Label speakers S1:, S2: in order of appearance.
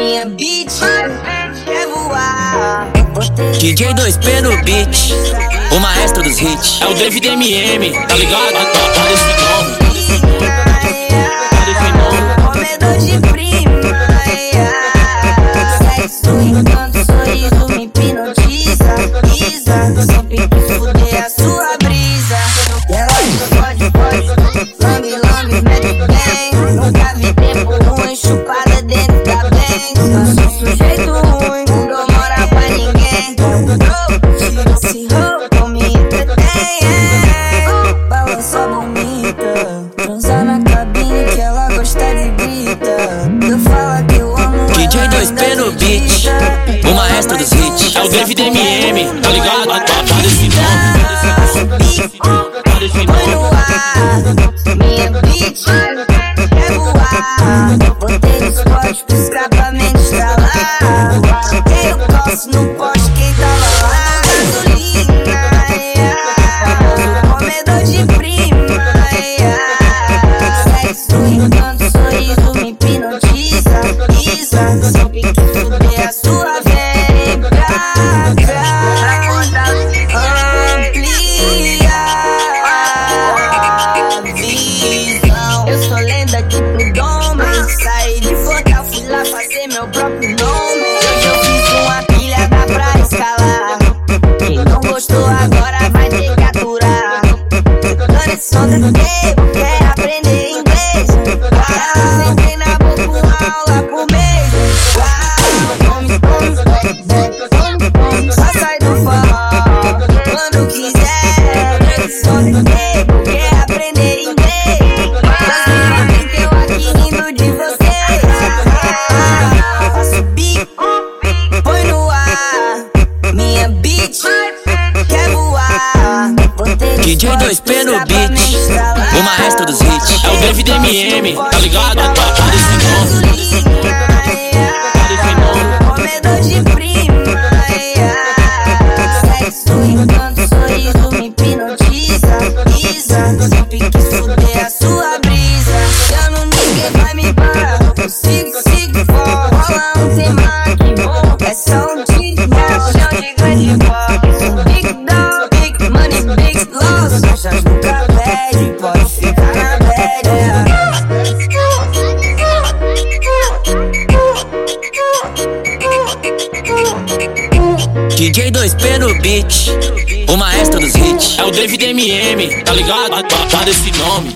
S1: Minha beat quer voar.
S2: DJ 2P no beat, o maestro dos hits.
S3: É o David MM, tá ligado? Olha esse nome.
S1: Comedor de prima. Sexo enquanto sorriso me hipnotiza. Isa, sempre quis sujeito ruim, não dou moral pra ninguém. Se roupa me entretém, balança bonita. Transa na cabine que ela gosta de grita. Eu falo que eu amo
S2: DJ
S1: ela,
S2: 2P
S1: ainda
S2: no beat, o maestro dos hits.
S3: É o David MM, tá ligado? Olha esse nome. Olha esse
S1: Põe
S3: nome.
S1: no ar, minha bitch. Botei nos postes pro escapamento estralar. No poste, quem tava lá? Gasolina, comedor de prima. yeah. Sexo enquanto sorriso me hipnotiza. Isa, sempre quis fuder a sua cá. Amplia a visão. Eu sou lenda tu doma. Saí de Fortal, fui lá fazer meu próprio
S2: DJ 2P no beat, o maestro dos hits.
S3: É o David MM, tá ligado?
S2: DJ 2P no beat, o maestro dos hits.
S3: É o David MM, tá ligado? Tá desse nome.